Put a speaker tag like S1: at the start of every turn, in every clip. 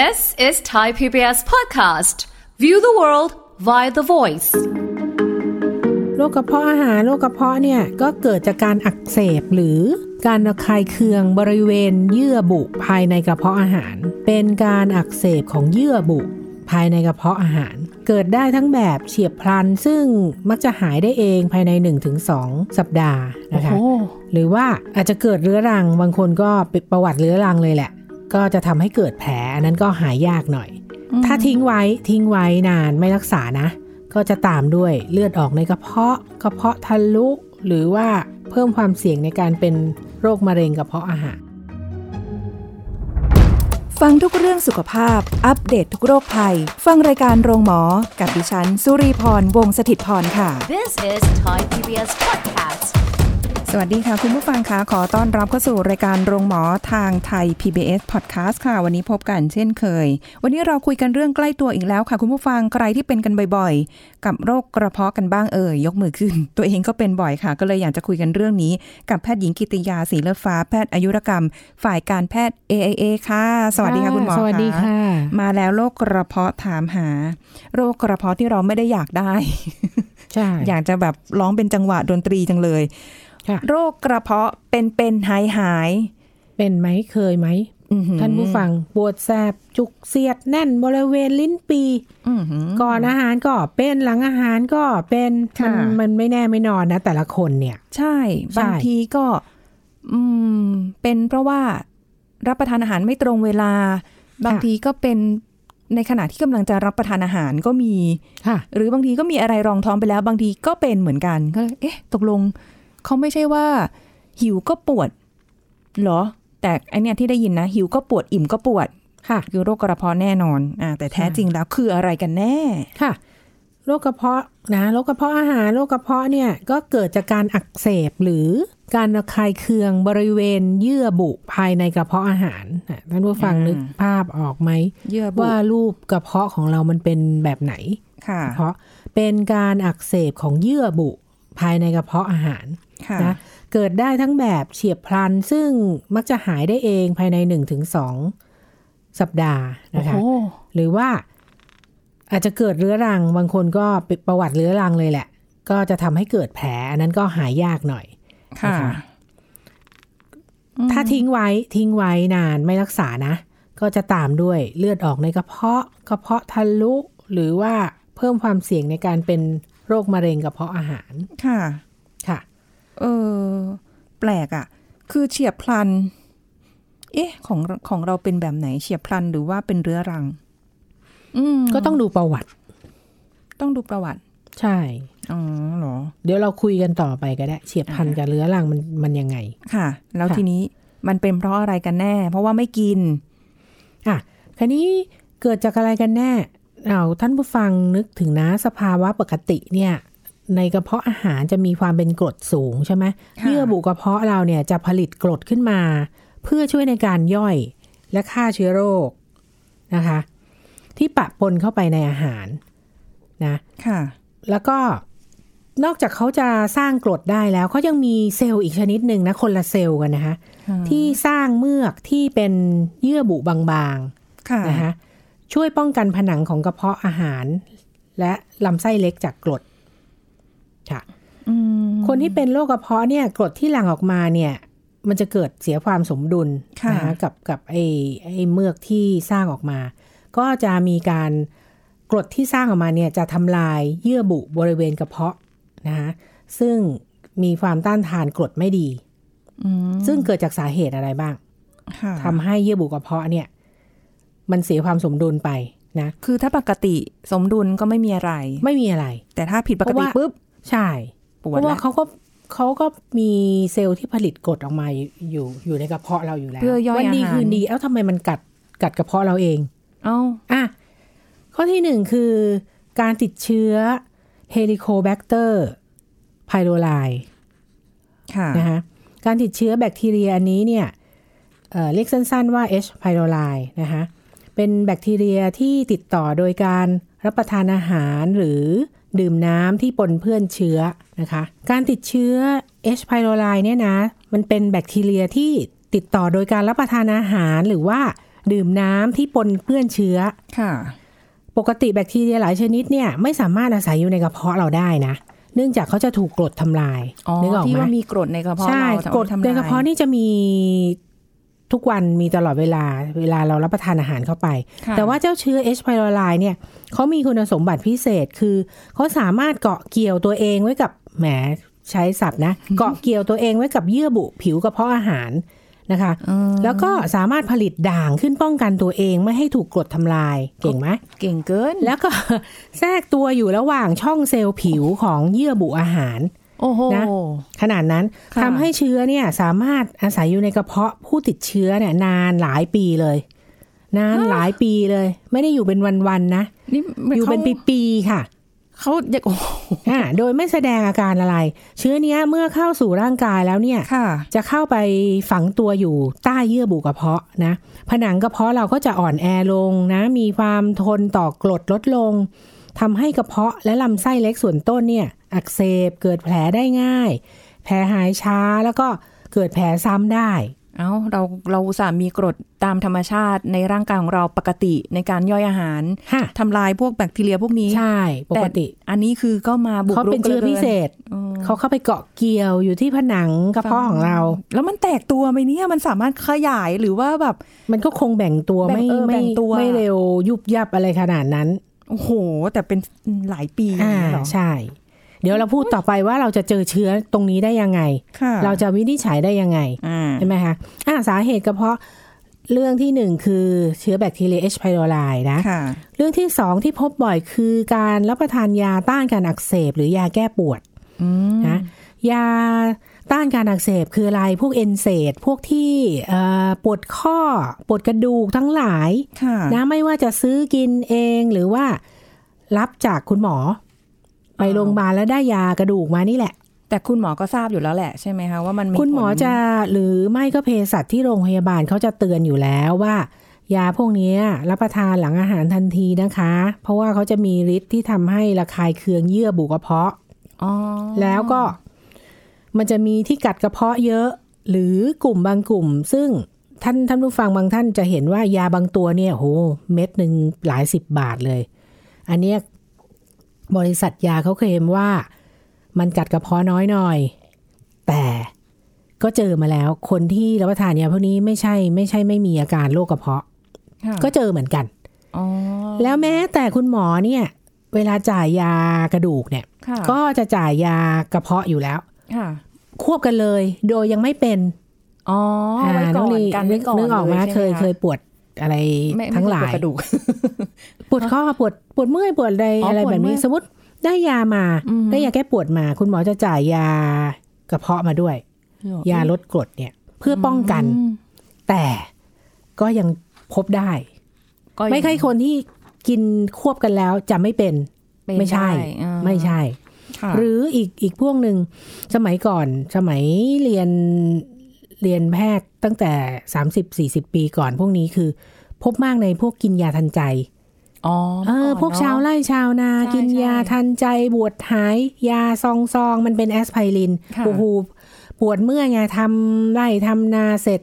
S1: This is Thai PBS podcast. View the world via the voice.
S2: โรคกระเพาะอาหารโรคกระเพาะเนี่ยก็เกิดจากการอักเสบหรือการระคายเคืองบริเวณเยื่อบุภายในกระเพาะอาหาร เป็นการอักเสบของเยื่อบุภายในกระเพาะอาหาร เกิดได้ทั้งแบบเฉียบพลัน ซึ่งมักจะหายได้เองภายใน 1-2 สัปดาห์นะคะหรือว่าอาจจะเกิดเรื้อรังบางคนก็เป็นประวัติเรื้อรังเลยแหละ ก็จะทำให้เกิดแผลอันนั้นก็หายยากหน่อย ถ้าทิ้งไว้ทิ้งไว้นานไม่รักษานะ ก็จะตามด้วยเลือดออกในกระเพาะกระเพาะทะลุ หรือว่าเพิ่มความเสี่ยงในการเป็นโรคมะเร็งกระเพาะอาหาร
S3: ฟังทุกเรื่องสุขภาพ อัปเดตททุกโรคภัย ฟังรายการโรงหมอ กับดิฉัน สุรีพร วงศิตพรค่ะ
S1: This is Thai PBS podcast.
S3: สวัสดีค่ะ คุณผู้ฟังคะขอต้อนรับเข้าสู่รายการโรงหมอทางไทย PBS Podcast ค่ะ วันนี้พบกันเช่นเคย วันนี้เราคุยกันเรื่องใกล้ตัวอีกแล้วค่ะ คุณผู้ฟังใครที่เป็นกันบ่อยๆ กับโรคกระเพาะกันบ้างเอ่ยยกมือขึ้น ตัวเองก็เป็นบ่อยค่ะ ก็เลยอยากจะคุยกันเรื่องนี้ กับแพทย์หญิงกิติยาสีเลือดฟ้าแพทย์อายุรกรรม ฝ่ายการแพทย์ AIA ค่ะ สวัสดีค่ะคุณหมอ
S2: สวัสดีค่ะ
S3: มาแล้วโรคกระเพาะถามหา โรคกระเพาะที่เราไม่ได้อยากได้
S2: ใช่
S3: อยากจะแบบร้องเป็นจังหวะดนตรีจังเลย
S2: ค่ะ
S3: โรคกระเพาะเป็นเป็นหายหาย
S2: เป็นไหมเคยไหม
S3: อื้อหือ
S2: ท่านผู้ฟังปวดแสบจุกเสียดแน่นบริเวณลิ้นปี
S3: อื้อหือ
S2: ก่อนอาหารก็เป็นหลังอาหารก็เป็นมัน
S3: ค่ะ
S2: มันไม่แน่ไม่นอนนะ แต่ละคนเนี่ย
S3: ใช่
S2: ใช่
S3: บางทีก็อืมเป็นเพราะว่ารับประทานอาหารไม่ตรงเวลา บางทีก็เป็นในขณะที่กำลังจะรับประทานอาหารก็มี
S2: ค่ะ
S3: หรือบางทีก็มีอะไรรองท้องไปแล้ว บางทีก็เป็นเหมือนกันก็เลยเอ๊ะ ตกลง เขาไม่ใช่ว่า หิวก็ปวดเหรอ แต่อันเนี้ยที่ได้ยินนะ หิวก็ปวดอิ่มก็ปวด
S2: ค่ะ
S3: คือโรคกระเพาะแน่นอนอ่าแต่แท้จริงแล้วคืออะไรกันแน่
S2: ค่ะ โรคกระเพาะนะโรคกระเพาะอาหารโรคกระเพาะเนี่ยก็เกิดจากการอักเสบหรือการระคายเคืองบริเวณเยื่อบุภายในกระเพาะอาหารน่ะท่านผู้ฟัง
S3: อืม
S2: นึกภาพออกไหม
S3: เยื่อบุ
S2: ว่ารูปกระเพาะของเรามันเป็นแบบไหน
S3: ค่ะ
S2: เพราะเป็นการอักเสบของเยื่อบุภายในกระเพาะอาหาร
S3: ค่ะ
S2: นะเกิดได้ทั้งแบบเฉียบพลัน ซึ่งมักจะหายได้เองภายใน 1-2 สัปดาห์นะคะ
S3: โอ้โห
S2: หรือว่าอาจจะเกิดเรื้อรังบางคนก็เป็นประวัติเรื้อรังเลยแหละ ก็จะทำให้เกิดแผลอันนั้นก็หายยากหน่อย
S3: ค่ะ
S2: นะคะถ้าทิ้งไว้ทิ้งไว้นานไม่รักษานะ ก็จะตามด้วยเลือดออกในกระเพาะกระเพาะทะลุหรือว่าเพิ่มความเสี่ยงในการเป็นโรคมะเร็งกระเพาะอาหาร
S3: ค่ะ
S2: ค่ะ
S3: เออ แปลกอะ่ะ คือเฉียบพลัน เอ๊ะ ของของเราเป็นแบบไหนเฉียบพลันหรือว่าเป็นเรื้อรัง อืม
S2: ก็ต้องดูประวัติ
S3: ต้องดูประวัติ
S2: ใช่
S3: อ๋อเหรอ
S2: เดี๋ยวเราคุยกันต่อไปก็ได้ เฉียบพลันกับเรื้อรังมันมันยังไง
S3: ค่ะ แล้ว
S2: ค่ะ
S3: ทีนี้มันเป็นเพราะอะไรกันแน่ เพราะว่าไม่กิน
S2: อะคราวนี้เกิดจากอะไรกันแน่เอาท่านผู้ฟังนึกถึงนะสภาวะปกติเนี่ย ในกระเพาะอาหารจะมีความเป็นกรดสูงใช่ไหม
S3: ค่ะ
S2: เยื่อบุกระเพาะเราเนี่ยจะผลิตกรดขึ้นมา เพื่อช่วยในการย่อยและฆ่าเชื้อโรคนะคะ ที่ปะปนเข้าไปในอาหารนะ
S3: ค่ะ
S2: แล้วก็นอกจากเขาจะสร้างกรดได้แล้วเขายังมีเซลล์อีกชนิดหนึ่งนะคนละเซลล์กันนะคะที่สร้างเมือกที่เป็นเยื่อบุบางๆ
S3: ค่ะ
S2: นะคะช่วยป้องกันผนังของกระเพาะอาหาร และลำไส้เล็กจากกรด ค่ะ
S3: อืม
S2: คนที่เป็นโรคกระเพาะเนี่ยกรดที่หลั่งออกมาเนี่ย มันจะเกิดเสียความสมดุล
S3: ค่ะ
S2: นะคะกับกับไอ้ไอ้เมือกที่สร้างออกมา ก็จะมีการกรดที่สร้างออกมาเนี่ยจะทำลายเยื่อบุบริเวณกระเพาะนะคะซึ่งมีความต้านทานกรดไม่ดี
S3: อืม
S2: ซึ่งเกิดจากสาเหตุอะไรบ้าง
S3: ค่ะ
S2: ทำให้เยื่อบุกระเพาะเนี่ย มันเสียความสมดุลไปนะ
S3: คือถ้าปกติสมดุลก็ไม่มีอะไร
S2: ไม่มีอะไร
S3: แต่ถ้าผิดปก
S2: เพราะ
S3: ติ
S2: ว่า
S3: ปุ๊บ
S2: ใช่
S3: ปว
S2: เพ
S3: ด
S2: ราะ
S3: แล้
S2: ว่าวเขาก็เขาก็มีเซลล์ที่ผลิตกรดออกมาอยู่อยู่อยู่ในกระเพาะเราอยู่แล้ว
S3: เพื่อย่อย
S2: วันดี
S3: อาหาร
S2: คืนดีเอ้าทำไมมันกัดกัดกระเพาะเราเอง
S3: เอ้า
S2: อะข้อที่หนึ่งคือการติดเชื้อ Helicobacter pylori
S3: ค่ะ
S2: นะคะการติดเชื้อแบคทีเรียอันนี้เนี่ยเอ่อเรียกสั้นๆว่า H. pylori นะคะเป็นแบคทีเรียที่ติดต่อโดยการรับประทานอาหารหรือ ดื่มน้ำที่ปนเปื้อนเชื้อนะคะ การติดเชื้อ H. pylori เนี่ยนะ มันเป็นแบคทีเรียที่ติดต่อโดยการรับประทานอาหารหรือว่าดื่มน้ำที่ปนเปื้อนเชื้อ
S3: ค่ะ
S2: ปกติแบคทีเรียหลายชนิดเนี่ยไม่สามารถอาศัยอยู่ในกระเพาะเราได้นะ เนื่องจากเขาจะถูกกรดทำลาย
S3: อ๋อ
S2: นึกออก
S3: ที่
S2: ไหม
S3: ว่ามีกรดในกระเพาะ
S2: ใช่
S3: เรา
S2: กรด
S3: ทำลาย
S2: ในกระเพาะนี่จะมี ทุกวันมีตลอดเวลาเวลาเรารับประทานอาหารเข้าไป
S3: ค่ะ
S2: แต่ว่าเจ้าเชื้อ H. pylori เนี่ยเขามีคุณสมบัติพิเศษคือเขาสามารถเกาะเกี่ยวตัวเองไว้กับแหมใช้ศัพท์นะ เกาะเกี่ยวตัวเองไว้กับเยื่อบุผิวกระเพาะอาหารนะคะ
S3: อืม
S2: แล้วก็สามารถผลิตด่างขึ้นป้องกันตัวเองไม่ให้ถูกกรดทำลาย เก่งไหม
S3: เก่งเกิน
S2: แล้วก็แทรกตัวอยู่ระหว่างช่องเซลล์ผิวของเยื่อบุอาหาร
S3: โอ้โห
S2: นะขนาดนั้น
S3: ค่ะ
S2: ทำให้เชื้อเนี่ยสามารถอาศัยอยู่ในกระเพาะผู้ติดเชื้อเนี่ย นานหลายปีเลย นานหลายปีเลย ไม่ได้อยู่เป็นวันๆนะ
S3: นี่มั
S2: อยู่เป็น
S3: ขา
S2: ปีๆค่ะ
S3: เขาอยากโอ้โห
S2: อ่าโดยไม่แสดงอาการอะไร เชื้อเนี้ยเมื่อเข้าสู่ร่างกายแล้วเนี่ย
S3: ค่ะ
S2: จะเข้าไปฝังตัวอยู่ใต้เยื่อบุกระเพาะนะ ผนังกระเพาะเราก็จะอ่อนแอลงนะ มีความทนต่อกรดลดลงทำให้กระเพาะและลำไส้เล็กส่วนต้นเนี่ย อักเสบเกิดแผลได้ง่าย แผลหายช้าแล้วก็เกิดแผลซ้ำได้
S3: เอ้าเราเราอุตสาห์มีกรดตามธรรมชาติในร่างกายของเราปกติในการย่อยอาหาร
S2: ค่ะ
S3: ทำลายพวกแบคทีเรียพวกนี้
S2: ใช่ปกติ
S3: แต่อันนี้คือก็มาบุก
S2: เขา
S3: รุก
S2: เป็นเชื้อพิเศษ
S3: อืม
S2: เขาเข้าไปเกาะเกี่ยวอยู่ที่ผนังกระเพาะของเรา
S3: แล้วมันแตกตัวไหมเนี่ยมันสามารถขยายหรือว่าแบบ
S2: มันก็คงแบ่งตัว
S3: แบ่ง
S2: ไม่
S3: เออแบ่
S2: ไม่
S3: งตัว
S2: ไม่เร็วยุบยับอะไรขนาดนั้น
S3: โอ้โห แต่เป็นหลายปี
S2: อ่า
S3: เหรอ
S2: ใช่ เดี๋ยวเราพูดต่อไปว่าเราจะเจอเชื้อตรงนี้ได้ยังไง
S3: ค่ะ
S2: เราจะวินิจฉัยได้ยังไง
S3: อ่า
S2: ใช่ไหมคะอ่าสาเหตุกระเพาะเรื่องที่หนึ่งคือเชื้อแบคทีเรีย H. pylori นะ
S3: ค่ะ
S2: เรื่องที่สองที่พบบ่อยคือการรับประทานยาต้านการอักเสบ หรือยาแก้ปวด
S3: อืม
S2: นะยาต้านการอักเสบคืออะไร พวกเอนเซดพวกที่เอ่อปวดข้อ ปวดกระดูกทั้งหลาย
S3: ค่ะ
S2: นะไม่ว่าจะซื้อกินเองหรือว่ารับจากคุณหมอ ไป
S3: อ๋อ
S2: โรงพยาบาลแล้วได้ยากระดูกมานี่แหละ
S3: แต่คุณหมอก็ทราบอยู่แล้วแหละใช่ไหมคะว่ามันมี
S2: คุณหมอ
S3: ผล
S2: จะหรือไม่ก็เภสัชที่โรงพยาบาลเขาจะเตือนอยู่แล้วว่า ยาพวกนี้รับประทานหลังอาหารทันทีนะคะ เพราะว่าเขาจะมีฤทธิ์ที่ทำให้ระคายเคืองเยื่อบุกระเพาะ
S3: อ๋อ
S2: แล้วก็มันจะมีที่กัดกระเพาะเยอะ หรือกลุ่มบางกลุ่ม ซึ่งท่านท่านผู้ฟังบางท่านจะเห็นว่ายาบางตัวเนี่ยโหเม็ดหนึ่งหลายสิบบาทเลย อันเนี้ย บริษัทยาเขาเคลมว่า มันกัดกระเพาะน้อยหน่อย แต่ก็เจอมาแล้ว คนที่รับประทานยาพวกนี้ไม่ใช่ ไม่ใช่ไม่มีอาการโรคกระเพาะ
S3: ค่ะ
S2: ก็เจอเหมือนกัน
S3: อ๋อ
S2: แล้วแม้แต่คุณหมอเนี่ย เวลาจ่ายยากระดูกเนี่ย
S3: ค่ะ
S2: ก็จะจ่ายยากระเพาะอยู่แล้ว
S3: ค่ะ
S2: ควบกันเลย โดยยังไม่เป็น
S3: อ๋อไว้ก่อน
S2: ลี
S3: กันไว้ก่อน
S2: นึกออกไหม
S3: ล
S2: เคย
S3: ใช่ไห
S2: เคยปวด อะไร
S3: ไม่ไม่
S2: ทั้งหลา
S3: ปวยดกระดูก
S2: ปวดข้อปวดปวดเมื่อยปวดอะไร
S3: อ๋อ
S2: อะไร
S3: ปวด
S2: แบบนี้
S3: เมื่อย
S2: สมมติได้ยามา
S3: อืม
S2: ได้ยาแก้ปวดมา คุณหมอจะจ่ายยากระเพาะมาด้วย ยาลดกรดเนี่ย เพื่อป้องกัน
S3: อืม
S2: แต่ก็ยังพบได้
S3: ก็ยัง
S2: ไม่ใช่คนที่กินควบกันแล้วจะไม่เป็น
S3: เป็น
S2: ไม่ใช่
S3: ด้อ่า
S2: ไม่ใช่
S3: ค่ะ
S2: หรืออีกอีกพวกหนึ่งสมัยก่อนสมัยเรียน เรียนแพทย์ตั้งแต่ 30-40 ปีก่อนพวกนี้คือ พบมากในพวกกินยาทันใจ
S3: อ๋อ
S2: เออ
S3: มื่
S2: พวก
S3: น
S2: ชาวไร่ชาวนา
S3: ใช่
S2: กินยา
S3: ใช่
S2: ทันใจบวดหาย ยาซองซองมันเป็นแอสไพริน
S3: ค่ะ
S2: โอ้โหปวดเมื่อยไงทำไร่ทำนาเสร็จ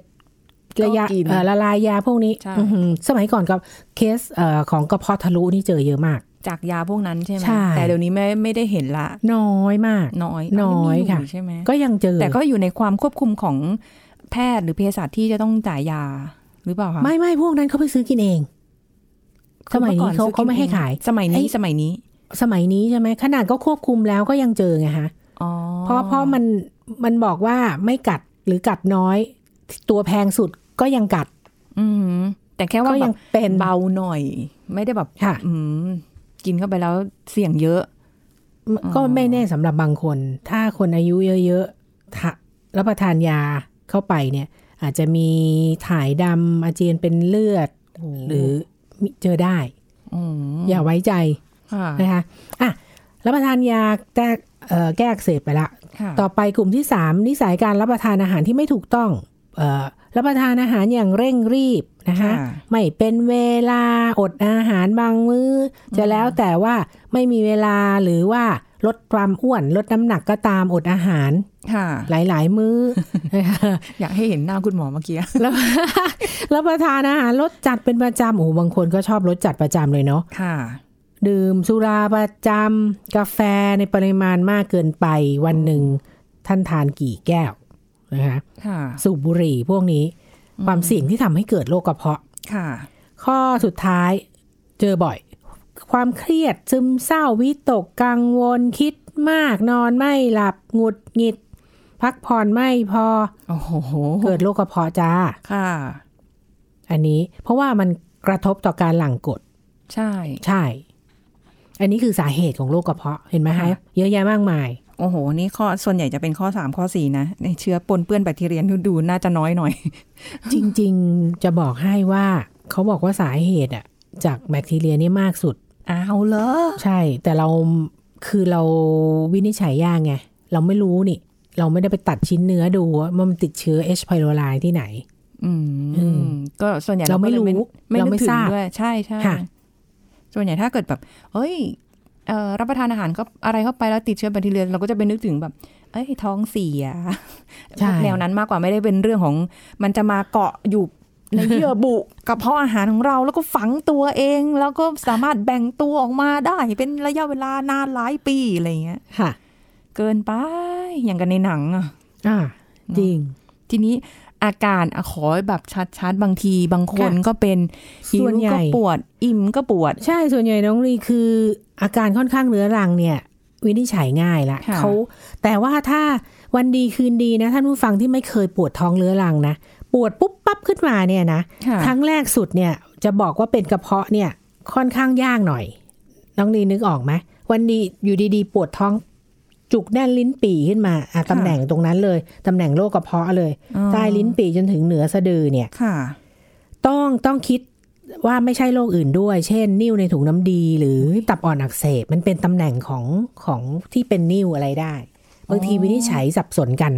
S2: ระยะ
S3: ก็กิน
S2: เอ่อละลายยาพวกนี้
S3: ใช่
S2: อื้อหือสมัยก่อนกับเคสเอ่อของกระเพาะทะลุนี่เจอเยอะมาก
S3: จากยาพวกนั้นใช่ไหม
S2: ใช่
S3: แต่เดี๋ยวนี้ไม่ไม่ได้เห็นละ
S2: น้อยมาก
S3: น้อย
S2: น้อย
S3: งมี
S2: ค่ะ
S3: ใช่ไหม
S2: ก็ยังเจอ
S3: แต่ก็อยู่ในความควบคุมของ แพทย์หรือเภสัชที่จะต้องจ่ายยาหรือเปล่าคะ
S2: ไม่ไม่พวกนั้นเขาไปซื้อกินเองสมัยนี้เขาเขาไม่ให้ขาย
S3: สมัยนี้
S2: ไอ้
S3: สมัยนี้
S2: สมัยนี้ใช่ไหมขนาดก็ควบคุมแล้วก็ยังเจอไงฮะ
S3: อ๋อ
S2: เพราะเพราะมันมันบอกว่าไม่กัดหรือกัดน้อย ตัวแพงสุดก็ยังกัด
S3: อืมแต่แค่ว่า
S2: ก็
S3: แบ
S2: ยัง
S3: บ
S2: เป็น
S3: เบาหน่อย ไม่ได้แบบ
S2: ค่ะ
S3: อืมกินเข้าไปแล้วเสี่ยงเยอะ
S2: ก็ไม่แน่สำหรับบางคน ถ้าคนอายุเยอะๆถ้ารับประทานยา เข้าไปเนี่ย อาจจะมีถ่ายดำอาเจียนเป็นเลือด หรือมิเจอได้
S3: อืม
S2: อย่าไว้ใจ
S3: ค่ะ
S2: นะคะอะรับประทานยาแก้เอ่อแก้อักเสบไปละ
S3: ค่ะ
S2: ต่อไปกลุ่มที่3นิสัยการรับประทานอาหารที่ไม่ถูกต้องเอ่อรับประทานอาหารอย่างเร่งรีบนะคะ
S3: ค่ะ
S2: ไม่เป็นเวลาอดอาหารบางมื้ออจะแล้วแต่ว่าไม่มีเวลาหรือว่า ลดความอ้วนลดน้ำหนักก็ตามอดอาหาร
S3: ค่ะ
S2: หลายๆมื้อ
S3: อยากให้เห็นหน้าคุณหมอเมื่อกี้
S2: แล้วแล้วประทานอาหารลดจัดเป็นประจำโอ้โหบางคนก็ชอบลดจัดประจำเลยเนาะ
S3: ค่ะ
S2: ดื่มสุราประจำกาแฟในปริมาณมากเกินไปวันหนึ่งท่านทานกี่แก้วนะคะ
S3: ค่ะ
S2: สูบบุหรี่พวกนี้ ความเสี่ยงที่ทำให้เกิดโรคกระเพาะ
S3: ค่ะ
S2: ข้อสุดท้ายเจอบ่อย ความเครียด ซึมเศร้าวิตกกังวลคิดมากนอนไม่หลับหงุดหงิด พักผ่อนไม่พอ
S3: โอ้โห
S2: เกิดโรคกระเพาะจ้า
S3: ค่ะ
S2: อันนี้เพราะว่ามันกระทบต่อการหลั่งกรด
S3: ใช่
S2: ใช่ อันนี้คือสาเหตุของโรคกระเพาะเห็นไหมคะ
S3: ค่ะ
S2: เยอะแยะมากมาย
S3: โอ้โห นี่ข้อส่วนใหญ่จะเป็นข้อสามข้อสี่นะ ในเชื้อปนเปื้อนแบคทีเรียดูดูน่าจะน้อยหน่อย
S2: จริง ๆ จะบอกให้ว่า เขาบอกว่าสาเหตุอะจากแบคทีเรียนี่มากสุด
S3: อ้าวเหรอ
S2: ใช่ แต่เราคือเราวินิจฉัยยากไง เราไม่รู้นี่ เราไม่ได้ไปตัดชิ้นเนื้อดูว่ามันติดเชื้อ H. pylori ที่ไหน
S3: อืม
S2: อืม
S3: ก็ส่วนใหญ่
S2: เราไม่
S3: ก็ลย
S2: รู้
S3: ไม่
S2: เรา
S3: นึ
S2: ไม่
S3: กถึ
S2: ท
S3: ง
S2: ราบ
S3: ด้วยใช่ใช่
S2: ค่ะ
S3: ส่วนใหญ่ถ้าเกิดแบบ เอ้ยเอ่อรับประทานอาหารก็อะไรเข้าไปแล้วติดเชื้อแบคทีเรียเราก็จะไปนึกถึงแบบ เอ้ยท้องเสีย
S2: ใช่
S3: แนวนั้นมากกว่าไม่ได้เป็นเรื่องของ มันจะมาเกาะอยู่ ในเยื่อบุกระเพาะอาหารของเราแล้วก็ฝังตัวเอง แล้วก็สามารถแบ่งตัวออกมาได้ เป็นระยะเวลานานหลายปีอะไรเงี้ย
S2: ค่ะ
S3: เกินไปอย่างกันในหนังอะ
S2: อ่าจริง
S3: ทีนี้อาการอะขอแบบชัดๆ บางทีบางคน
S2: ค่ะ
S3: ก็เป็นหิ
S2: ส่
S3: ว
S2: วนใหญ่
S3: ก็ปวด อิ่มก็ปวด
S2: ใช่ส่วนใหญ่น้องรีคือ อาการค่อนข้างเรื้อรังเนี่ย วินิจฉัยง่ายละ
S3: ค่ะ
S2: เขาแต่ว่าถ้าวันดีคืนดีนะท่านผู้ฟังที่ไม่เคยปวดท้องเรื้อรังนะ ปวดปุ๊บปั๊บขึ้นมาเนี่ยนะ
S3: ค่ะ
S2: ครั้งแรกสุดเนี่ยจะบอกว่าเป็นกระเพาะเนี่ยค่อนข้างยากหน่อย น้องนีนึกออกไหมวันดีอยู่ดีๆ ปวดท้องจุกแน่นลิ้นปี่ขึ้นมาอะตำแหน่งตรงนั้นเลย ตำแหน่งโรคกระเพาะเลย
S3: อ๋อ
S2: ใต้ลิ้นปี่จนถึงเหนือสะดือเนี่ย
S3: ค่ะ
S2: ต้องต้องคิดว่าไม่ใช่โรคอื่นด้วย เช่น นิ่วในถุงน้ำดีหรือตับอ่อนอักเสบมันเป็นตำแหน่งของของที่เป็นนิ่วอะไรได้ บางที
S3: อ๋อ
S2: วินิจฉัยสับสนกัน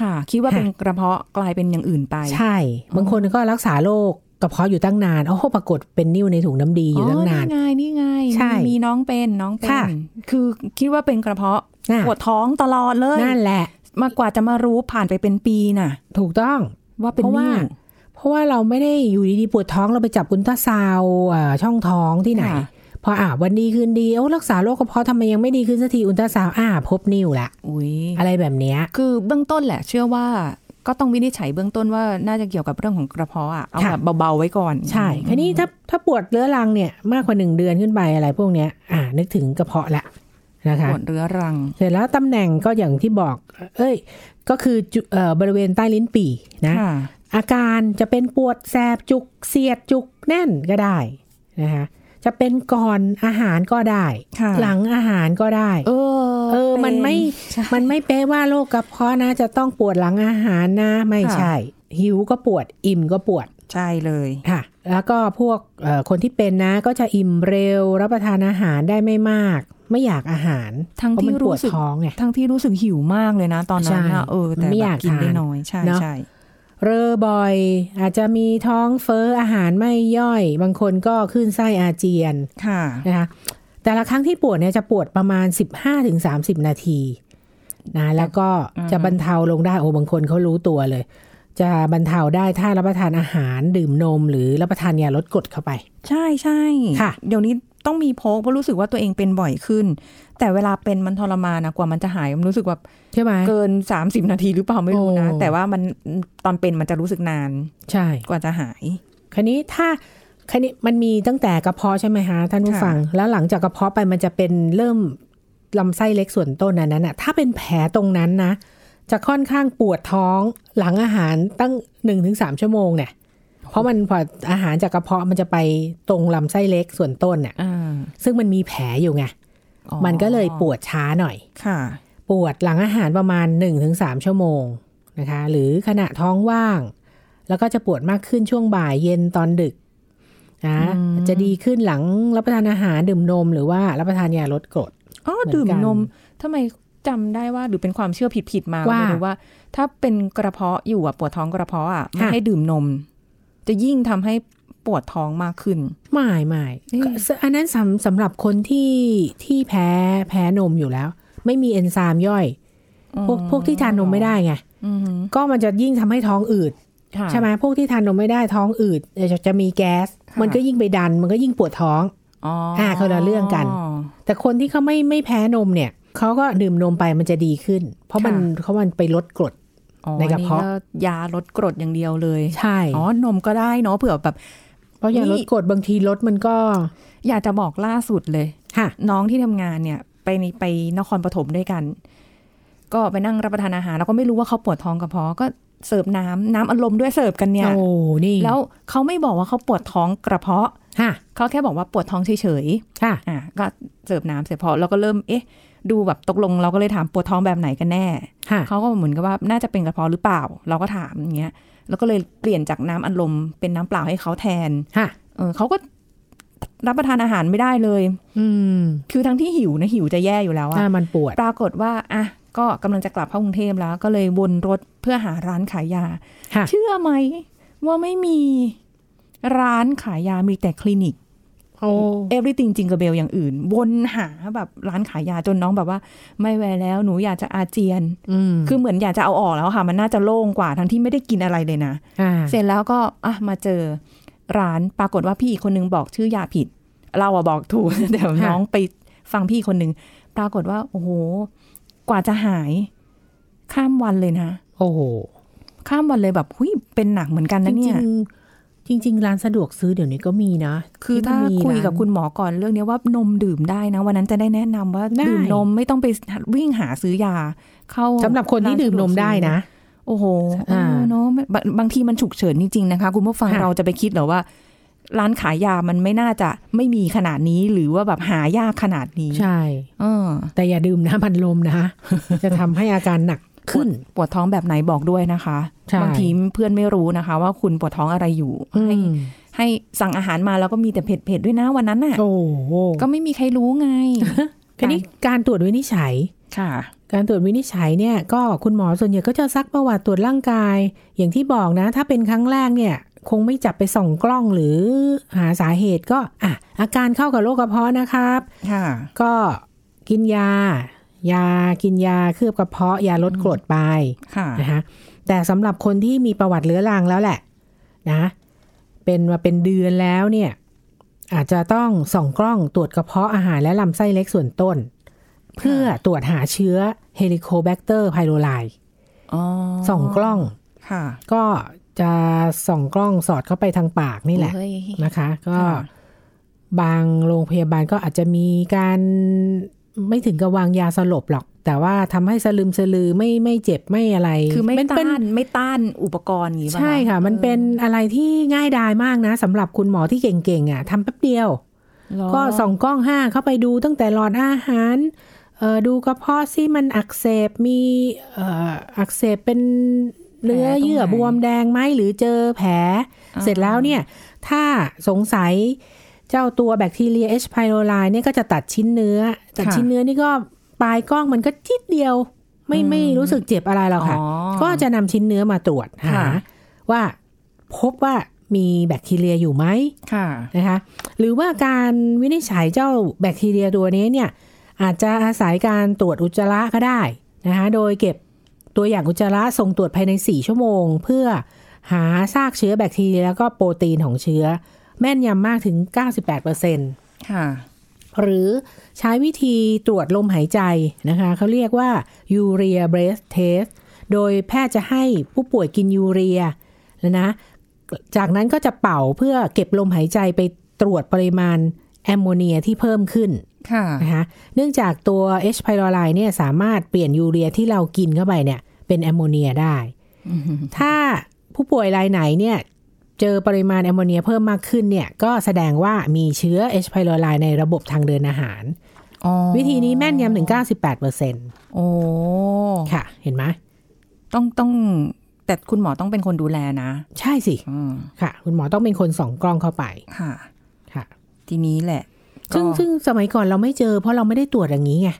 S3: ค่ะ คิดว่า
S2: ค่ะ
S3: เป็นกระเพาะกลายเป็นอย่างอื่นไป
S2: ใช่ บางคนก็รักษาโรคกระเพาะอยู่ตั้งนานโอ้โหปรากฏเป็นนิ่วในถุงน้ำดีอยู่ตั้งนาน
S3: ไงนี่ไง
S2: ใช่
S3: มีน้องเป็นน้องเป็น
S2: ค่ะ
S3: คือคิดว่าเป็นกระเพาะ
S2: น่ะ
S3: ปวดท้องตลอดเลย
S2: นั่นแหละ
S3: มากกว่าจะมารู้ผ่านไปเป็นปีน่ะ
S2: ถูกต้อง
S3: ว่าเป็น
S2: เพราะว่า
S3: นิ่ว
S2: เพราะว่าเราไม่ได้อยู่ดีๆปวดท้องเราไปจับอุลตราซาวด์อ่าช่องท้องที่ไหน
S3: ค่ะ
S2: พออ่าวันดีคืนดีโอ้รักษาโรคกระเพาะทำไมยังไม่ดีขึ้นสักทีอุลตราซาวด์อ่าพบนิ่วละ
S3: อุ้ย
S2: อะไรแบบเนี้ย
S3: คือเบื้องต้นแหละ เชื่อว่าก็ต้องวินิจฉัยเบื้องต้นว่าน่าจะเกี่ยวกับเรื่องของกระเพาะอะเอา
S2: ค่ะ
S3: แบบเบาๆไว้ก่อน
S2: ใช่คันนี้ถ้าถ้าปวดเรื้อรังเนี่ยมากกว่าหนึ่งเดือนขึ้นไปอะไรพวกเนี้ยอ่านึกถึงกระเพาะละนะคะ
S3: ปวดเรื้อรัง
S2: เสร็จแล้วตำแหน่งก็อย่างที่บอก เอ้ย ก็คือจุเอ่อบริเวณใต้ลิ้นปี่นะ
S3: ค่ะ
S2: อาการจะเป็นปวดแสบจุกเสียดจุกแน่นก็ได้นะคะ จะเป็นก่อนอาหารก็ได้
S3: ค่ะ
S2: หลังอาหารก็ได้
S3: เออ
S2: เออ มันไม่
S3: ใช่
S2: มันไม่เป๊ะว่าโรคกระเพาะนะ จะต้องปวดหลังอาหารนะ ไม่
S3: ค่ะ
S2: ใช่ หิวก็ปวด อิ่มก็ปวด
S3: ใช่เลย
S2: ค่ะ แล้วก็พวกเอ่อคนที่เป็นนะ ก็จะอิ่มเร็ว รับประทานอาหารได้ไม่มาก ไม่อยากอาหาร
S3: ทั้ง
S2: เพราะ
S3: ที่
S2: มันปวด
S3: รู้สึก
S2: ท้องไง
S3: ทั้งที่รู้สึกหิวมากเลยนะ ตอนนั้น
S2: ใช่
S3: นะเออ แต่
S2: ไม่
S3: แบ
S2: อยา
S3: บ
S2: ก
S3: กินได้
S2: ทาน
S3: น้อย ใช่
S2: เนอะ
S3: ใช่
S2: เรอบ่อย อาจจะมีท้องเฟ้ออาหารไม่ย่อย บางคนก็ขึ้นไส้อาเจียน
S3: ค่ะ
S2: นะคะแต่ละครั้งที่ปวดเนี่ยจะปวดประมาณ 15-30 นาทีนะแล้วก็
S3: อืม
S2: จะบรรเทาลงได้โอ้บางคนเขารู้ตัวเลย จะบรรเทาได้ถ้ารับประทานอาหารดื่มนม หรือรับประทานยาลดกรดเข้าไป
S3: ใช่ใช่
S2: ค่ะ
S3: เดี๋ยวนี้ ต้องมีพกเพราะรู้สึกว่าตัวเองเป็นบ่อยขึ้น แต่เวลาเป็นมันทรมานนะกว่ามันจะหายมันรู้สึกแบบ
S2: ใช่ไหม
S3: เกิน30นาทีหรือเปล่าไม่รู้นะ
S2: โอ้
S3: แต่ว่ามันตอนเป็นมันจะรู้สึกนาน
S2: ใช่
S3: กว่าจะหาย
S2: คราวนี้ถ้าคราวนี้มันมีตั้งแต่กระเพาะใช่ไหมคะท่านผู้
S3: ค่ะ
S2: ฟัง แล้วหลังจากกระเพาะไปมันจะเป็นเริ่มลำไส้เล็กส่วนต้นอันนั้นน่ะถ้าเป็นแผลตรงนั้นนะจะค่อนข้างปวดท้องหลังอาหารตั้งหนึ่งถึงสามชั่วโมงเนี่ย เพราะมันพออาหารจากกระเพาะมันจะไปตรงลำไส้เล็กส่วนต้นเนี่ย
S3: อ่า
S2: ซึ่งมันมีแผลอยู่ไง
S3: อ๋อ
S2: มันก็เลยปวดช้าหน่อย
S3: ค่ะ
S2: ปวดหลังอาหารประมาณ 1-3 ชั่วโมงนะคะ หรือขณะท้องว่าง แล้วก็จะปวดมากขึ้นช่วงบ่ายเย็นตอนดึกนะ
S3: อืม
S2: จะดีขึ้นหลังรับประทานอาหารดื่มนม หรือว่ารับประทานยาลดกรด
S3: อ๋อ
S2: เหมือน
S3: ดื่ม
S2: กัน
S3: นมทำไมจำได้ว่าหรือเป็นความเชื่อผิดๆมา
S2: ว่า
S3: ไม่รู้ว่า ถ้าเป็นกระเพาะอยู่อะปวดท้องกระเพาะอะไม่
S2: ค่ะ
S3: ให้ดื่มนม จะยิ่งทำให้ปวดท้องมากขึ้น
S2: ไม่ไม่
S3: นี่
S2: ก็อันนั้นสำสำหรับคนที่ที่แพ้แพ้นมอยู่แล้ว ไม่มีเอนไซม์ย่อย พวกพวกที่ทานนมไม่ได้ไง
S3: อืม
S2: ก็มันจะยิ่งทำให้ท้องอืด
S3: ค่ะ
S2: ใช่ไหมพวกที่ทานนมไม่ได้ท้องอืดเดี๋ยวจะจะมีแก๊ส
S3: ค่ะ
S2: มันก็ยิ่งไปดัน มันก็ยิ่งปวดท้อง
S3: อ๋อ
S2: อ่าคนละเรื่องกัน แต่คนที่เขาไม่ไม่แพ้นมเนี่ยเขาก็ดื่มนมไปมันจะดีขึ้น เพราะมันเขามันไปลดกรด
S3: อ๋อ
S2: ในกระเพาะ
S3: อัยาลดกรดอย่างเดียวเลย
S2: ใช่
S3: อ๋อ นมก็ได้เนาะเผื่อแบบ
S2: เพราะยาลดกรดบางทีลดมันก็
S3: อยากจะบอกล่าสุดเลย
S2: ค่ะ
S3: น้องที่ทำงานเนี่ย ไปในไปนครปฐมด้วยกัน ก็ไปนั่งรับประทานอาหาร แล้วก็ไม่รู้ว่าเขาปวดท้องกระเพาะก็เสิร์ฟน้ำน้ำอารมณ์ด้วยเสิร์ฟกันเนี่ย
S2: โอ้นี่
S3: แล้วเขาไม่บอกว่าเขาปวดท้องกระเพาะ
S2: ค่ะ
S3: เขาแค่บอกว่าปวดท้องเฉย
S2: ค่ะ
S3: ๆอะก็เสิร์ฟน้ำเสร็จพอเราก็เริ่มเอ๊ะ ดูแบบตกลงเราก็เลยถามปวดท้องแบบไหนกันแน่
S2: ค่ะ
S3: เขาก็เหมือนกับว่าน่าจะเป็นกระเพาะหรือเปล่า เราก็ถามอย่างเงี้ยแล้วก็เลยเปลี่ยนจากน้ำอัดลมเป็นน้ำเปล่าให้เขาแทน
S2: ค่ะ
S3: เออเขาก็รับประทานอาหารไม่ได้เลย
S2: อืม
S3: คือทั้งที่หิวนะหิวจะแย่อยู่แล้วอะ
S2: ถ้ามันปวด
S3: ปรากฏว่าอะก็กำลังจะกลับเข้ากรุงเทพแล้ว ก็เลยวนรถเพื่อหาร้านขายยา
S2: ค่ะ
S3: เชื่อไหมว่าไม่มีร้านขายยามีแต่คลินิก
S2: โอ้
S3: everything จริงกับเบลอย่างอื่น วนหาแบบร้านขายยาจนน้องแบบว่า ไม่ไหวแล้วหนูอยากจะอาเจียน
S2: อืม
S3: คือเหมือนอยากจะเอาออกแล้วค่ะ มันน่าจะโล่งกว่าทั้งที่ไม่ได้กินอะไรเลยนะ
S2: อ่า
S3: เสร็จแล้วก็อะมาเจอร้านปรากฏว่าพี่อีกคนนึงบอกชื่อยาผิด เราอะบอกถูกแต่น้องไปฟังพี่คนนึงปรากฏว่า โอ้โห กว่าจะหาย ข้ามวันเลยนะ
S2: โอ้โห
S3: ข้ามวันเลยแบบหุยเป็นหนักเหมือนกัน
S2: จ
S3: นะ
S2: ริ
S3: เนี่
S2: ง
S3: ย
S2: ๆ จริง ๆ ร้านสะดวกซื้อเดี๋ยวนี้ก็มีนะ
S3: คือ
S2: ที่
S3: ถ้า
S2: มันมี
S3: คุย
S2: ร้น
S3: กับคุณหมอก่อนเรื่องเนี้ยว่านมดื่มได้นะ วันนั้นจะได้แนะนำว่า
S2: ได้
S3: ดื่มนมไม่ต้องไปวิ่งหาซื้อยา เข้า
S2: สำหรับคนที่าดื่มนมได้นะ
S3: โอ้โห
S2: อ่า
S3: เออเนาะบางบางทีมันฉุกเฉินจริงๆนะคะ คุณผู้ฟัง
S2: ค่ะ
S3: เราจะไปคิดเหรอว่า ร้านขายยามันไม่น่าจะไม่มีขนาดนี้หรือว่าแบบหายากขนาดนี้
S2: ใช่
S3: เออ
S2: แต่อย่าดื่มน้ำพันลมนะจะทำให้อาการหนัก ขึ้น
S3: ปวดท้องแบบไหนบอกด้วยนะคะ
S2: ใช่
S3: บางทีเพื่อนไม่รู้นะคะ ว่าคุณปวดท้องอะไรอยู่
S2: อื
S3: ให้
S2: ม
S3: ให้สั่งอาหารมาแล้วก็มีแต่เผ็ดๆด้วยนะวันนั้นน่ะ
S2: โอ้โห
S3: ก็ไม่มีใครรู้ไง
S2: ทีนี้การตรวจวินิจฉัย
S3: ค่ะ
S2: การตรวจวินิจฉัยเนี่ย ก็คุณหมอส่วนใหญ่ก็จะซักประวัติตรวจร่างกาย อย่างที่บอกนะ ถ้าเป็นครั้งแรกเนี่ย คงไม่จับไปส่องกล้องหรือหาสาเหตุก็อะอาการเข้ากับโรคกระเพาะนะครับ
S3: ค่ะ
S2: ก็กินยา ยากินยาเคลือบกระเพาะยาลดกรดไป
S3: ค่ะ
S2: นะคะแต่สำหรับคนที่มีประวัติเรื้อรังแล้วแหละนะเป็นมาเป็นเดือนแล้วเนี่ยอาจจะต้องส่องกล้องตรวจกระเพาะอาหารและลำไส้เล็กส่วนต้น เพื่อตรวจหาเชื้อ Helicobacter pylori อ๋
S3: อ
S2: ส่องกล้อง
S3: ค่ะ
S2: ก็จะส่องกล้องสอดเข้าไปทางปากนี่แหละ
S3: เฮ้ย
S2: นะคะ ก็
S3: ค่ะ
S2: บางโรงพยาบาลก็อาจจะมีการ ไม่ถึงกับวางยาสลบหรอก แต่ว่าทำให้สะลึมสะลือไม่ไม่เจ็บไม่อะไร
S3: คือไม่
S2: เป็นเป็น
S3: ต้านไม่ต้านอุปกรณ์อย่างนี้ป่ะ
S2: ใช่ค่ะ มันเป็นอะไรที่ง่ายดายมากนะสำหรับคุณหมอที่เก่งๆอะทำแป๊บเดียว
S3: เหรอ
S2: ก็ส่องกล้องห้าเข้าไปดูตั้งแต่หลอดอาหารเอ่อดูกระเพาะซิมันอักเสบมีเอ่ออักเสบเป็นเนื้อเยื่อบวมแดงไหมหรือเจอแผล เสร็จแล้วเนี่ย ถ้าสงสัย เจ้าตัวแบคทีเรีย H. pylori เนี่ยก็จะตัดชิ้นเนื้อตัดชิ้นเนื้อนี่ก็ปลายกล้องมันก็จิดเดียว ไม่ไม่รู้สึกเจ็บอะไรหรอกค่ะ
S3: อ๋อ
S2: ก็จะนำชิ้นเนื้อมาตรวจหา
S3: ค่ะ
S2: ว่าพบว่ามีแบคทีเรียอยู่ไหม
S3: ค่ะ
S2: นะคะหรือว่าการวินิจฉัยเจ้าแบคทีเรียตัวนี้เนี่ยอาจจะอาศัยการตรวจอุจจาระก็ได้นะคะโดยเก็บตัวอย่างอุจจาระส่งตรวจภายใน 4 ชั่วโมง เพื่อหาซากเชื้อแบคทีเรียแล้วก็โปรตีนของเชื้อ แม่นยำมากถึง 98%
S3: ค่ะ
S2: หรือใช้วิธีตรวจลมหายใจนะคะเขาเรียกว่า urea breath test โดยแพทย์จะให้ผู้ป่วยกินยูเรียแล้วนะ จากนั้นก็จะเป่าเพื่อเก็บลมหายใจไปตรวจปริมาณแอมโมเนียที่เพิ่มขึ้น
S3: ค่ะ
S2: นะคะเนื่องจากตัว H. pylori เนี่ยสามารถเปลี่ยนยูเรียที่เรากินเข้าไปเนี่ยเป็นแอมโมเนียได้ ถ้าผู้ป่วยรายไหนเนี่ย เจอปริมาณแอมโมเนียเพิ่มมากขึ้นเนี่ยก็แสดงว่ามีเชื้อ H. pylori ในระบบทางเดินอาหาร
S3: อ๋อ
S2: วิธีนี้แม่นยำถึง 98%
S3: โอ้
S2: ค่ะ เห็นไหม
S3: ต้องต้องแต่คุณหมอต้องเป็นคนดูแลนะ
S2: ใช่สิ
S3: อืม
S2: ค่ะ คุณหมอต้องเป็นคนส่องกล้องเข้าไป
S3: ค่ะ
S2: ค่ะ
S3: ทีนี้แหละ
S2: ซึ่ง
S3: ก็
S2: ซึ่งสมัยก่อนเราไม่เจอ เพราะเราไม่ได้ตรวจอย่างนี้ไง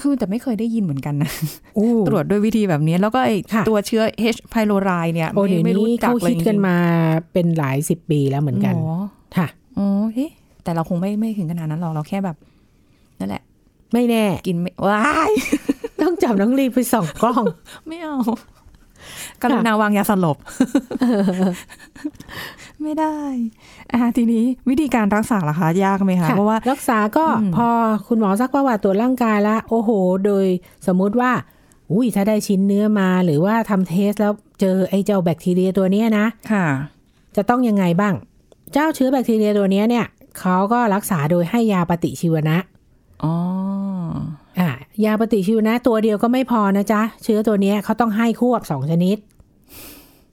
S3: คือแต่ไม่เคยได้ยินเหมือนกันนะ
S2: โอ้
S3: ตรวจด้วยวิธีแบบนี้ แล้วก็ไอ
S2: ค่ะ
S3: ตัวเชื้อ H. pylori เนี่ย
S2: โอ้เดี๋ยว
S3: ไม่รู้
S2: นี้
S3: จัก
S2: เขา
S3: เลย
S2: คิดกัน
S3: จริงๆ
S2: มาเป็นหลายสิบปีแล้วเหมือนกัน
S3: หรอ
S2: ค่ะ
S3: อ๋อเฮ้แต่เราคงไม่ไม่ถึงขนาดนั้นหรอกเราแค่แบบนั่นแหละ
S2: ไม่แน่
S3: กินไม่ว้าย
S2: ต้องจับน้องลีไปส่องกล้อง
S3: ไม่เอา กรุณาวางยาสลบ ไม่ได้อ่าทีนี้วิธีการรักษาล่ะคะ ยากไหมคะ
S2: ค่ะ
S3: เพราะว่า
S2: รักษาก็
S3: อืม
S2: พอคุณหมอซักประวัติตรวจร่างกายแล้ว โอ้โห โดยสมมุติว่า อุ้ยถ้าได้ชิ้นเนื้อมาหรือว่าทำเทสแล้วเจอไอ้เจ้าแบคทีเรียตัวเนี้ยนะ
S3: ค่ะ
S2: จะต้องยังไงบ้าง เจ้าเชื้อแบคทีเรียตัวเนี้ยเนี่ยเขาก็รักษาโดยให้ยาปฏิชีวนะ
S3: อ๋อ
S2: อ่ายาปฏิชีวนะตัวเดียวก็ไม่พอนะจ๊ะ เชื้อตัวเนี้ยเขาต้องให้ควบสองชนิด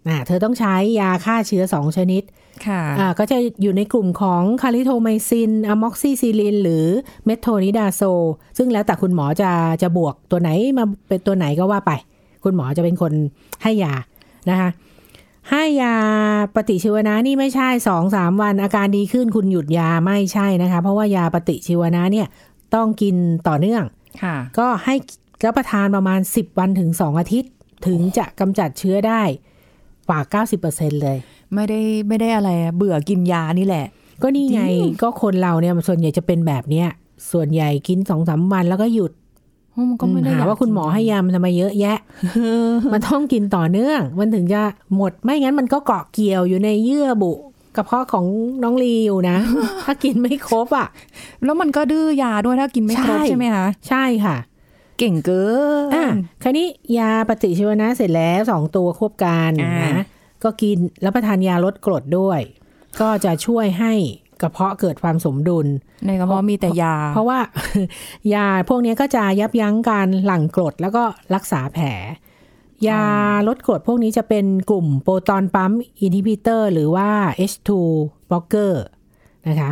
S2: อ่าเธอต้องใช้ยาฆ่าเชื้อสองชนิด
S3: ค่ะ
S2: อ่าก็จะอยู่ในกลุ่มของ clarithromycin amoxicillin หรือ metronidazole ซึ่งแล้วแต่คุณหมอจะจะบวกตัวไหนมาเป็นตัวไหนก็ว่าไป คุณหมอจะเป็นคนให้ยานะคะให้ยาปฏิชีวนะนี่ไม่ใช่สองสามวันอาการดีขึ้นคุณหยุดยาไม่ใช่นะคะ เพราะว่ายาปฏิชีวนะเนี่ยต้องกินต่อเนื่อง
S3: ค่ะ
S2: ก็ให้รับประทานประมาณ 10 วันถึง 2 อาทิตย์ ถึงจะกำจัดเชื้อได้กว่า 90%เลย
S3: ไม่ได้ไม่ได้อะไรอะเบื่อกินยานี่แหละ
S2: ก็นี่ไง
S3: จริง
S2: ก็คนเราเนี่ยส่วนใหญ่จะเป็นแบบเนี้ยส่วนใหญ่กินสองสามวันแล้วก็หยุด
S3: มันก็ไม่ได้
S2: หา
S3: อยก
S2: ว่าคุณหมอให้ยามันทำไมเยอะแยะ มันต้องกินต่อเนื่อง มันถึงจะหมดไม่งั้นมันก็เกาะเกี่ยวอยู่ในเยื่อบุก ระเพาะของน้องลีอยู่นะ ถ้ากินไม่ครบอะ
S3: แล้วมันก็ดื้อยาด้วยถ้ากินไม่ครบ
S2: ใช่
S3: ใช่ไหมคะ
S2: ใช่ค่ะ
S3: เก่งเกิ
S2: อะ
S3: น
S2: คราวนี้ยาปฏิชีวนะเสร็จแล้วสองตัวควบกัน
S3: อ่า
S2: นะก็กินรับประทานยาลดกรดด้วย ก็จะช่วยให้กระเพาะเกิดความสมดุล
S3: ในกระเพาะมีแต่ยา
S2: เพราะว่ายาพวกนี้ก็จะยับยั้งการหลั่งกรดแล้วก็รักษาแผล ยาลดกรดพวกนี้จะเป็นกลุ่มโปรตอนปั๊มอินฮิบิเตอร์หรือว่า H2 blocker นะคะ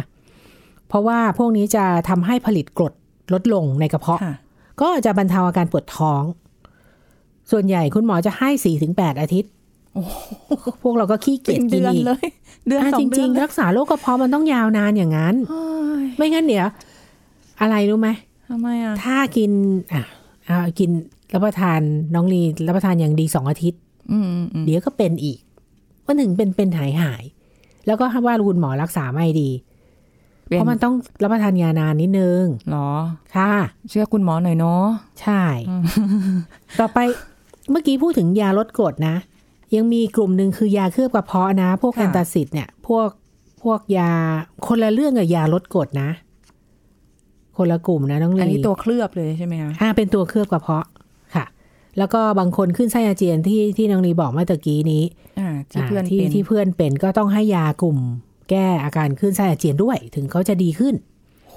S2: เพราะว่าพวกนี้จะทำให้ผลิตกรดลดลงในกระเพาะ
S3: ค่ะ
S2: ก็จะบรรเทาอาการปวดท้อง ส่วนใหญ่คุณหมอจะให้4-8ถึงอาทิตย์ พวกเราก็ขี้เกียจกิน
S3: เดือน
S2: อีก
S3: เลยเดือน
S2: อะ
S3: สอ
S2: จ
S3: งเดื
S2: ริ
S3: องน
S2: ๆรักษาโรคกระเพาะมันต้องยาวนานอย่างนั้น
S3: เฮ้ย
S2: ไม่งั้นเดี๋ยวอะไรรู้ไหม
S3: ทำไมอะ
S2: ถ้ากินอะอ่า กินรับประทานน้องลีรับประทานอย่างดีสองอาทิตย์
S3: อืมอืมอืม
S2: เดี๋ยวก็เป็นอีกวันหนึ่งเป็นเป็นหายหายๆแล้วก็ว่าคุณหมอรักษาไม่ดี
S3: เป็
S2: เพราะมันต้องรับประทานยานานนิดนึง
S3: หรอ
S2: ค่ะ
S3: เชื่อคุณหมอหน่อยเนาะ
S2: ใช่ ต่อไปเมื่อกี้พูดถึงยาลดกรดนะ ยังมีกลุ่มหนึ่งคือยาเคลือบกระเพาะนะ พวก
S3: ค่ะ
S2: แอนตาซิดเนี่ย พวกพวกยาคนละเรื่องกับยาลดกรดนะ คนละกลุ่มนะน้องลี
S3: อันนี้ตัวเคลือบเลยใช่ไหมคะ
S2: อ่าเป็นตัวเคลือบกระเพาะค่ะ แล้วก็บางคนขึ้นไส้อาเจียนที่ที่น้องลีบอกเมื่อตะกี้นี้
S3: อ่าที่เพื่อน
S2: อ่าที่
S3: เป็น
S2: ที่เพื่อนเป็นก็ต้องให้ยากลุ่ม แก้อาการขึ้นไส้อาเจียนด้วย ถึงเขาจะดีขึ้น
S3: โห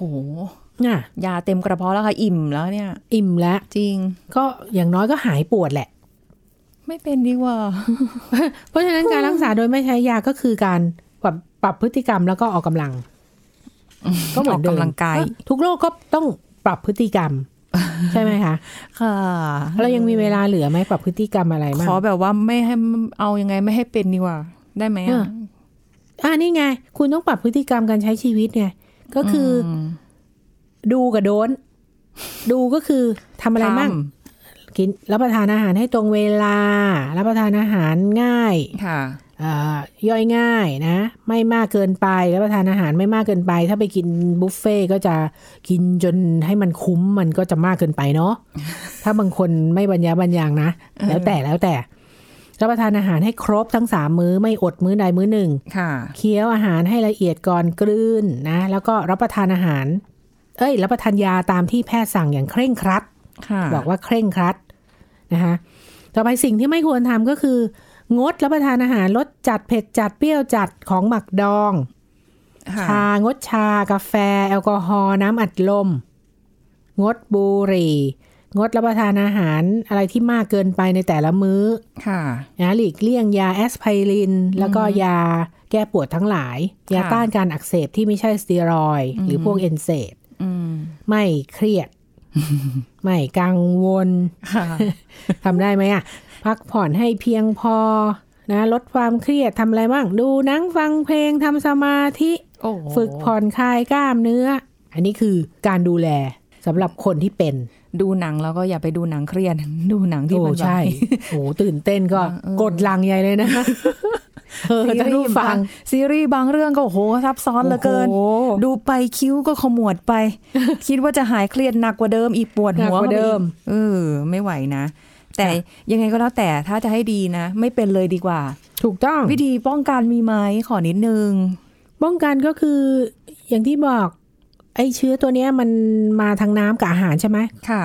S2: น่ะ
S3: ยาเต็มกระเพาะแล้วค่ะอิ่มแล้วเนี่ย
S2: อิ่มแล้ว
S3: จริง
S2: ก็อย่างน้อยก็หายปวดแหละ
S3: ไม่เป็นดีกว่า
S2: เพราะฉะนั้นการรักษาโดยไม่ใช้ยาก็คือการปรับปรับพฤติกรรมแล้วก็ออกกำลัง ก็เหมือนเดิม
S3: ออกกำลังกาย
S2: ทุกโรคก็ต้องปรับพฤติกรรม ใช่ไหมคะ
S3: ค่ะ
S2: เรายังมีเวลาเหลือไหมปรับพฤติกรรมอะไร
S3: ข
S2: บ้าง
S3: อแบบว่าไม่ให้เอายังไงไม่ให้เป็นดีกว่า ได้ไหม
S2: เอ
S3: อะ
S2: ออ่านี่ไง คุณต้องปรับพฤติกรรมการใช้ชีวิตไงก็คืออ
S3: ม
S2: ดูกับโดน ดูก็คือทำอะไรบ้าง
S3: ท
S2: กินรับประทานอาหารให้ตรงเวลา รับประทานอาหารง่ายำ
S3: ค่ะ
S2: เอ่อ ย่อยง่ายนะ ไม่มากเกินไปรับประทานอาหารไม่มากเกินไป ถ้าไปกินบุฟเฟ่ต์ก็จะกินจนให้มันคุ้มมันก็จะมากเกินไปเนาะถ้าบางคนไม่บรรยาบรรยังนะ แล้วแต่แล้วแต่รับประทานอาหารให้ครบทั้งสามมื้อไม่อดมื้อใดมื้อหนึ่ง
S3: ค่ะ
S2: เคี้ยวอาหารให้ละเอียดก่อนกลืนนะ แล้วก็รับประทานอาหาร เอ้ย รับประทานยาตามที่แพทย์สั่งอย่างเคร่งครัด
S3: ค่ะ
S2: บอกว่าเคร่งครัดนะคะต่อไปสิ่งที่ไม่ควรทำก็คือ งดรับประทานอาหารรสจัดเผ็ดจัดเปรี้ยวจัดของหมักดอง
S3: ค่ะ
S2: ชางดชากาแฟ แอลกอฮอล์น้ำอัดลม งดบุหรี่ งดรับประทานอาหารอะไรที่มากเกินไปในแต่ละมื้อ
S3: ค่ะ
S2: นะหลีกเลี่ยงยาแอสไพริน แล้วก็ยาแก้ปวดทั้งหลาย ยา
S3: ค่ะ
S2: ต้านการอักเสบที่ไม่ใช่สเตียรอยด์หรือพวกเอนเซด
S3: อืม
S2: ไม่เครียด ไม่กังวล
S3: ค่ะ
S2: ทำได้ไหมอะ พักผ่อนให้เพียงพอนะลดความเครียดทำอะไรบ้าง ดูหนังฟังเพลงทำสมาธิ
S3: โอ้โห
S2: ฝึกผ่อนคลายกล้ามเนื้อ อันนี้คือการดูแลสำหรับคนที่เป็น
S3: ดูหนังแล้วก็อย่าไปดูหนังเครียดดูหนังที่
S2: โอ้
S3: มันแบบ
S2: ใช่โอ้ตื่นเต้นก็
S3: เออ
S2: กดลังใหญ่เลยนะ เออท่านผู้ฟัง
S3: ซีรีส์บางเรื่องก็โอ้โหซับซ้อนเหลือเกิน
S2: โอ้โห
S3: ดูไปคิ้วก็ขมวดไป คิดว่าจะหายเครียดหนักกว่าเดิมอีกปวดหัว
S2: หนักกว่าเดิม
S3: ข้ไปอีกเออไม่ไหวนะ แต่ยังไงก็แล้วแต่ถ้าจะให้ดีนะ ไม่เป็นเลยดีกว่า
S2: ถูกต้อง
S3: วิธีป้องกันมีไหมขอนิดนึง
S2: ป้องกันก็คืออย่างที่บอกไอ้เชื้อตัวเนี้ยมันมาทางน้ำกับอาหารใช่ไหม
S3: ค่ะ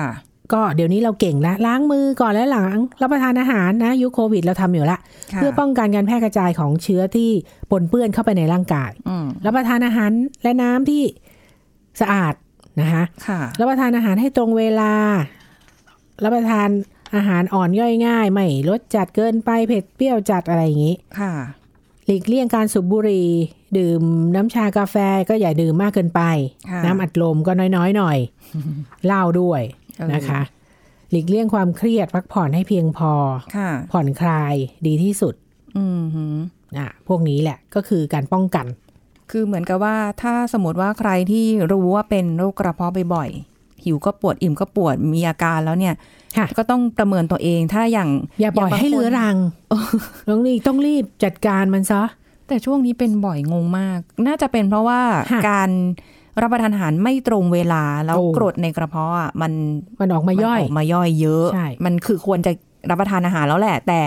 S2: ก็เดี๋ยวนี้เราเก่งแล้วล้างมือก่อนและหลังรับประทานอาหารนะยุคโควิดเราทำอยู่ละ
S3: ค่ะ
S2: เพื่อป้องกันการแพร่กระจายของเชื้อที่ปนเปื้อนเข้าไปในร่างกาย
S3: อืม
S2: รับประทานอาหารและน้ำที่สะอาดนะคะ
S3: ค่ะ
S2: รับประทานอาหารให้ตรงเวลา รับประทานอาหารอ่อนย่อยง่าย ไม่รสจัดเกินไปเผ็ดเปรี้ยวจัดอะไรอย่างนี้
S3: ค่ะ
S2: หลีกเลี่ยงการสูบบุหรี่ดื่มน้ำชากาแฟก็อย่าดื่มมากเกินไป
S3: ค่ะ
S2: น้ำอัดลมก็น้อยๆหน่อยเหล้าด้วย
S3: เออ
S2: นะคะ หลีกเลี่ยงความเครียดพักผ่อนให้เพียงพอ
S3: ค่ะ
S2: ผ่อนคลายดีที่สุด
S3: อืมหือ
S2: อะพวกนี้แหละก็คือการป้องกัน
S3: คือเหมือนกับว่าถ้าสมมติว่าใครที่รู้ว่าเป็นโรคกระเพาะบ่อยๆหิวก็ปวดอิ่มก็ปวดมีอาการแล้วเนี่ย
S2: ค่ะ
S3: ก็ต้องประเมินตัวเองถ้าอย่าง
S2: อย่าปล่อยให้เรื้อรังต้องรีบต้องรีบจัดการมันซะ
S3: แต่ช่วงนี้เป็นบ่อยงงมาก น่าจะเป็นเพราะว่า
S2: ค่ะ
S3: การ รับประทานอาหารไม่ตรงเวลาแล้ว
S2: โอ้
S3: กรดในกระเพาะอะมัน
S2: มันออกมาย่อย
S3: นกมาย่อยเยอะ
S2: ใช่
S3: มันคือควรจะรับประทานอาหารแล้วแหละ แต่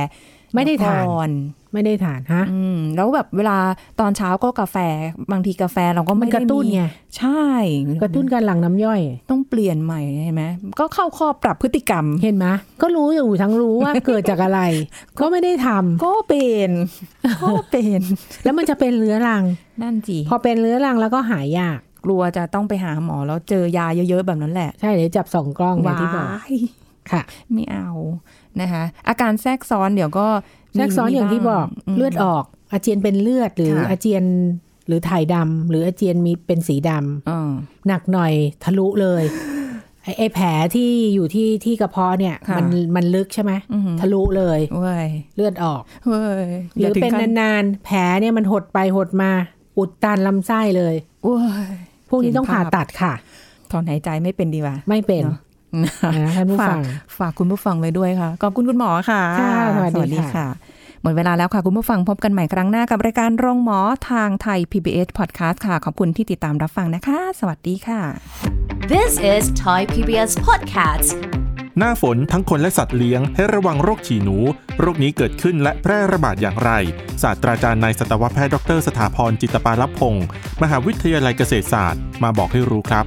S2: ไม่ได้ทาน
S3: ก่อน
S2: ไม่ได้ทานฮะ
S3: อืมแล้วแบบเวลาตอนเช้าก็กาแฟบางทีกาแฟเราก็
S2: มั
S3: ไม่
S2: น
S3: ได้
S2: กระตุ้น
S3: มี
S2: ไง
S3: ใช่
S2: กระตุ้นการหลั่งน้ำย่อย
S3: ต้องเปลี่ยนใหม่ใช่ไหมก็เข้าข้อปรับพฤติกรรม
S2: เห็นไหมก็รู้อยู่ทั้งรู้ว่าเกิดจากอะไร ก็ไม่ได้ทำ
S3: ก็เป็นก็เป็น
S2: แล้วมันจะเป็นเรื้อรัง
S3: นั่นจี
S2: พอเป็นเรื้อรังแล้วก็หายยาก
S3: กลัวจะต้องไปหาหมอแล้วเจอยาเยอะๆแบบนั้นแหละ
S2: ใช่เดี๋ยวจับสองกล้องอย่างที่บอก
S3: ว้าย
S2: ค่ะ
S3: ไม่เอานะคะ อาการแทรกซ้อนเดี๋ยวก็
S2: แทรกซ้อนอย่างที่บอก
S3: ม
S2: เลือดออก อาเจียนเป็นเลือดหรือ
S3: ค่ะ
S2: อาเจียนหรือถ่ายดำหรืออาเจียนมีเป็นสีดำ
S3: อ่า
S2: หนักหน่อยทะลุเลยไอ้ไอ้แผลที่อยู่ที่ที่กระเพาะเนี่ย
S3: ค่ะ
S2: มันมันลึกใช่ไหม
S3: อือหือ
S2: ทะลุเลย
S3: เว้ย
S2: เลือดออก
S3: เว้ย
S2: หรือเป็น
S3: ย่าถึงขั้
S2: นานๆแผลเนี่ยมันหดไปหดมา อุดตันลำไส้เลย
S3: เว้ย
S2: พวกนี้ต้อง
S3: เห็น
S2: ผ่า
S3: ภาพ
S2: ตัดค่ะ
S3: ถอนหายใจไม่เป็นดีกว่า
S2: ไม่เป็น
S3: เนอะ
S2: นะท่านผู้
S3: ฝาก
S2: ฟัง
S3: ฝากคุณผู้ฟังไว้ด้วยค่ะขอบคุณคุณหมอค่ะ
S2: ค่ะสวัสดีค่ะ
S3: หมดเวลาแล้วค่ะ คุณผู้ฟังพบกันใหม่ครั้งหน้ากับรายการโรงหมอทางไทย PBS Podcast ค่ะ ขอบคุณที่ติดตามรับฟังนะคะ สวัสดีค่ะ
S1: This is Thai PBS Podcast.
S4: หน้าฝนทั้งคนและสัตว์เลี้ยงให้ระวังโรคฉี่หนู โรคนี้เกิดขึ้นและแพร่ระบาดอย่างไร ศาสตราจารย์นายสัตวแพทย์ดร สถาพรจิตปาลพงศ์มหาวิทยาลัยเกษตรศาสตร์ มาบอกให้รู้ครับ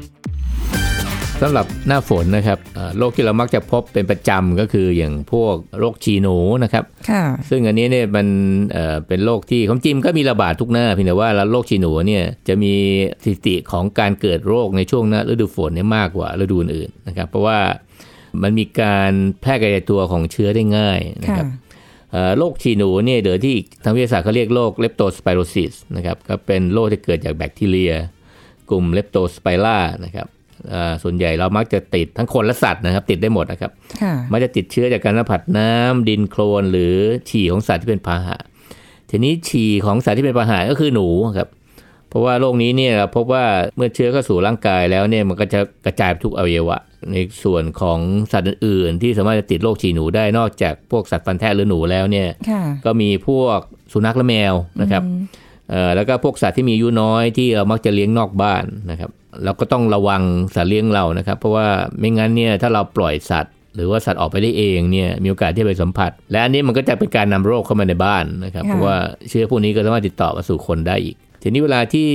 S5: สำหรับหน้าฝนนะครับเอ่อโรคที่เรามักจะพบเป็นประจำก็คืออย่างพวกโรคฉี่หนูนะครับ
S3: ค่ะ
S5: ซึ่งอันนี้เนี่ยมันเอ่อเป็นโรคที่ของจริมก็มีระบาดทุกหน้าเพียงแต่ว่าแล้วโรคฉี่หนูเนี่ยจะมีสถิติของการเกิดโรคในช่วงหน้าฤดูฝนเนี่ยมากกว่าฤดูอื่นๆนะครับเพราะว่า มันมีการแพร่กระจายตัวของเชื้อได้ง่ายนะ
S3: ค่ะ
S5: ครับเอ่อโรคฉี่หนูเนี่ยเดี๋ยวที่ทางวิทยาศาสตร์เขาเรียกโรคเลปโตสไปโรซิสนะครับก็เป็นโรคที่เกิดจากแบคทีเรีย กลุ่มเลปโตสไปร่านะครับเอ่อส่วนใหญ่เรามักจะติดทั้งคนและสัตว์นะครับ ติดได้หมดนะครับ
S3: ค่ะ
S5: มักจะติดเชื้อจากการสัมผัสน้ำดินโคลนหรือฉี่ของสัตว์ที่เป็นพาหะ ทีนี้ฉี่ของสัตว์ที่เป็นพาหะก็คือหนูครับ เพราะว่าโรคนี้เนี่ยเราพบว่าเมื่อเชื้อเข้าสู่ร่างกายแล้วเนี่ยมันก็จะกระจายไปทุกอวัยวะ ในส่วนของสัตว์อื่นๆ ที่สามารถจะติดโรคฉี่หนูได้นอกจากพวกสัตว์ฟันแทะหรือหนูแล้วเนี่ย
S3: ค่ะ
S5: ก็มีพวกสุนัขและแมวนะครับเอ่อแล้วก็พวกสัตว์ที่มีอายุน้อยที่เรามักจะเลี้ยงนอกบ้านนะครับเราก็ต้องระวังสัตว์เลี้ยงเรานะครับ เพราะว่าไม่งั้นเนี่ยถ้าเราปล่อยสัตว์ หรือว่าสัตว์ออกไปได้เองเนี่ยมีโอกาสที่จะไปสัมผัส และอันนี้มันก็จะเป็นการนำโรคเข้ามาในบ้านนะครับ
S3: ค่ะ
S5: เพราะว่าเชื้อพวกนี้ก็สามารถติดต่อมาสู่คนได้อีก ทีนี้เวลาที่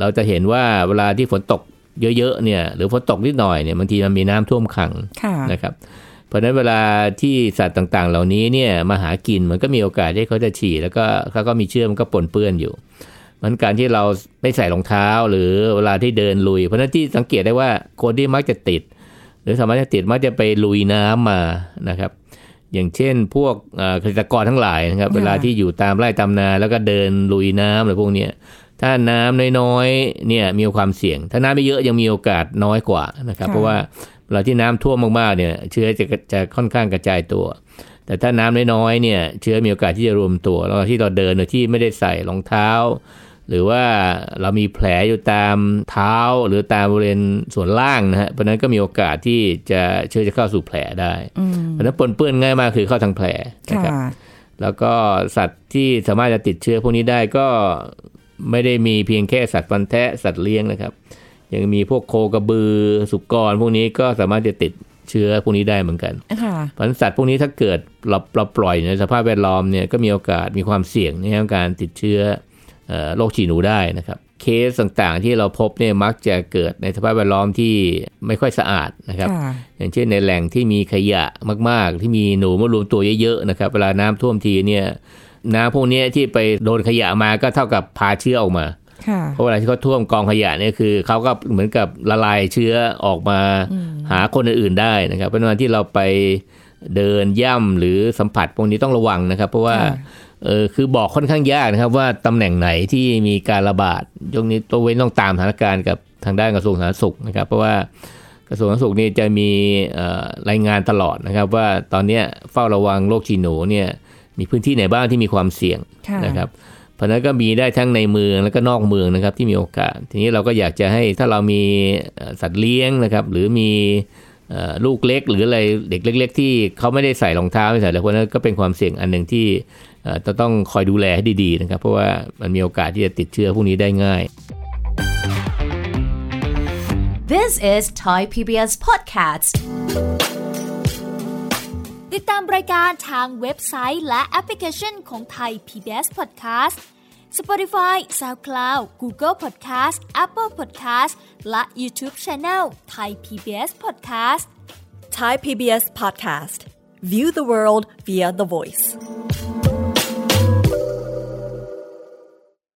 S5: เราจะเห็นว่าเวลาที่ฝนตกเยอะๆเนี่ยหรือฝนตกนิดหน่อยเนี่ยบางทีมันมีน้ำท่วมขัง
S3: ค่ะ
S5: นะครับ เพราะฉะนั้นเวลาที่สัตว์ต่างๆ เหล่านี้เนี่ยมาหากินมันก็มีโอกาสที่เขาจะฉี่แล้วก็เขาก็มีเชื้อมันก็ปนเปื้อนอยู่มันการที่เราไม่ใส่รองเท้าหรือเวลาที่เดินลุย เพราะฉะนั้นที่สังเกตได้ว่าคนที่มักจะติด หรือสามารถจะติดมักจะไปลุยน้ำมานะครับ อย่างเช่น พวกเอ่อเกษตรกรทั้งหลายนะครับ
S3: ค่ะ
S5: เวลาที่อยู่ตามไร่ตามนา แล้วก็เดินลุยน้ำอะไรพวกเนี้ยถ้าน้ำน้อยๆเนี่ยมีความเสี่ยง ถ้าน้ำไม่เยอะยังมีโอกาสน้อยกว่านะครับ เพราะว่าเวลาที่น้ำท่วมมากๆเนี่ยเชื้อจะจะค่อนข้างกระจายตัว แต่ถ้าน้ำน้อยๆเนี่ยเชื้อมีโอกาสที่จะรวมตัวแล้วที่เราเดินโดยที่ไม่ได้ใส่รองเท้า หรือว่าเรามีแผลอยู่ตามเท้าหรือตามบริเวณส่วนล่างนะฮะเพราะฉะนั้นก็มีโอกาสที่จะเชื้อจะเข้าสู่แผลได้
S3: อืม
S5: เพราะฉะนั้นปนเปื้อนง่ายมากคือเข้าทางแผลนะครับ
S3: ค่ะ
S5: แล้วก็สัตว์ที่สามารถจะติดเชื้อพวกนี้ได้ก็ไม่ได้มีเพียงแค่สัตว์ฟันแทะสัตว์เลี้ยงนะครับ ยังมีพวกโคกระบือสุกรพวกนี้ก็สามารถจะติดเชื้อพวกนี้ได้เหมือนกัน
S3: ค่ะ
S5: เพราะฉะนั้นสัตว์พวกนี้ถ้าเกิดเราเราปล่อยในสภาพแวดล้อมเนี่ยก็มีโอกาสมีความเสี่ยงในเรื่องการติดเชื้อเอ่อ โรคฉี่หนูได้นะครับเคสต่างๆที่เราพบเนี่ยมักจะเกิดในสภาพแวดล้อมที่ไม่ค่อยสะอาดนะครับ
S3: ค่ะ
S5: อย่างเช่นในแหล่งที่มีขยะมาก ๆ ที่มีหนูมารวมตัวเยอะๆนะครับเวลาน้ำท่วมทีเนี่ยน้ำพวกเนี้ยที่ไปโดนขยะมาก็เท่ากับพาเชื้อออกมา
S3: ค่ะ
S5: เพราะเวลาที่เขาท่วมกองขยะเนี่ยคือเขาก็เหมือนกับละลายเชื้อออกมาหาคนอื่นๆได้นะครับเพราะฉะนั้นที่เราไปเดินย่ำหรือสัมผัสพวกนี้ต้องระวังนะครับ เพราะว่า
S3: ค่ะ
S5: เออคือบอกค่อนข้างยากนะครับว่าตำแหน่งไหนที่มีการระบาดยกนี้ตัวเว้นต้องตามสถานการณ์กับทางด้านกระทรวงสาธารณสุขนะครับ เพราะว่ากระทรวงสาธารณสุขนี่จะมีเอ่อรายงานตลอดนะครับ ว่าตอนเนี้ยเฝ้าระวังโรคฉี่หนูเนี่ยมีพื้นที่ไหนบ้างที่มีความเสี่ยง
S3: ค่ะ
S5: นะครับเพราะฉะนั้นก็มีได้ทั้งในเมืองแล้วก็นอกเมืองนะครับที่มีโอกาส ทีนี้เราก็อยากจะให้ถ้าเรามีเอ่อสัตว์เลี้ยงนะครับ หรือมีเอ่อลูกเล็กหรืออะไรเด็กเล็ก ๆ ที่เขาไม่ได้ใส่รองเท้าไม่ใส่อะไรพวกนั้นก็เป็นความเสี่ยงอันหนึ่งที่เอ่อ จะต้องคอยดูแลให้ดีๆนะครับ เพราะว่ามันมีโอกาสที่จะติดเชื้อพวกนี้ได้ง่าย
S1: This is Thai PBS Podcast
S6: ติดตามรายการทางเว็บไซต์และแอปพลิเคชันของไทย PBS Podcast Spotify SoundCloud Google Podcast Apple Podcast และ YouTube Channel ไทย PBS Podcast
S7: Thai PBS podcast. View the world via the voice.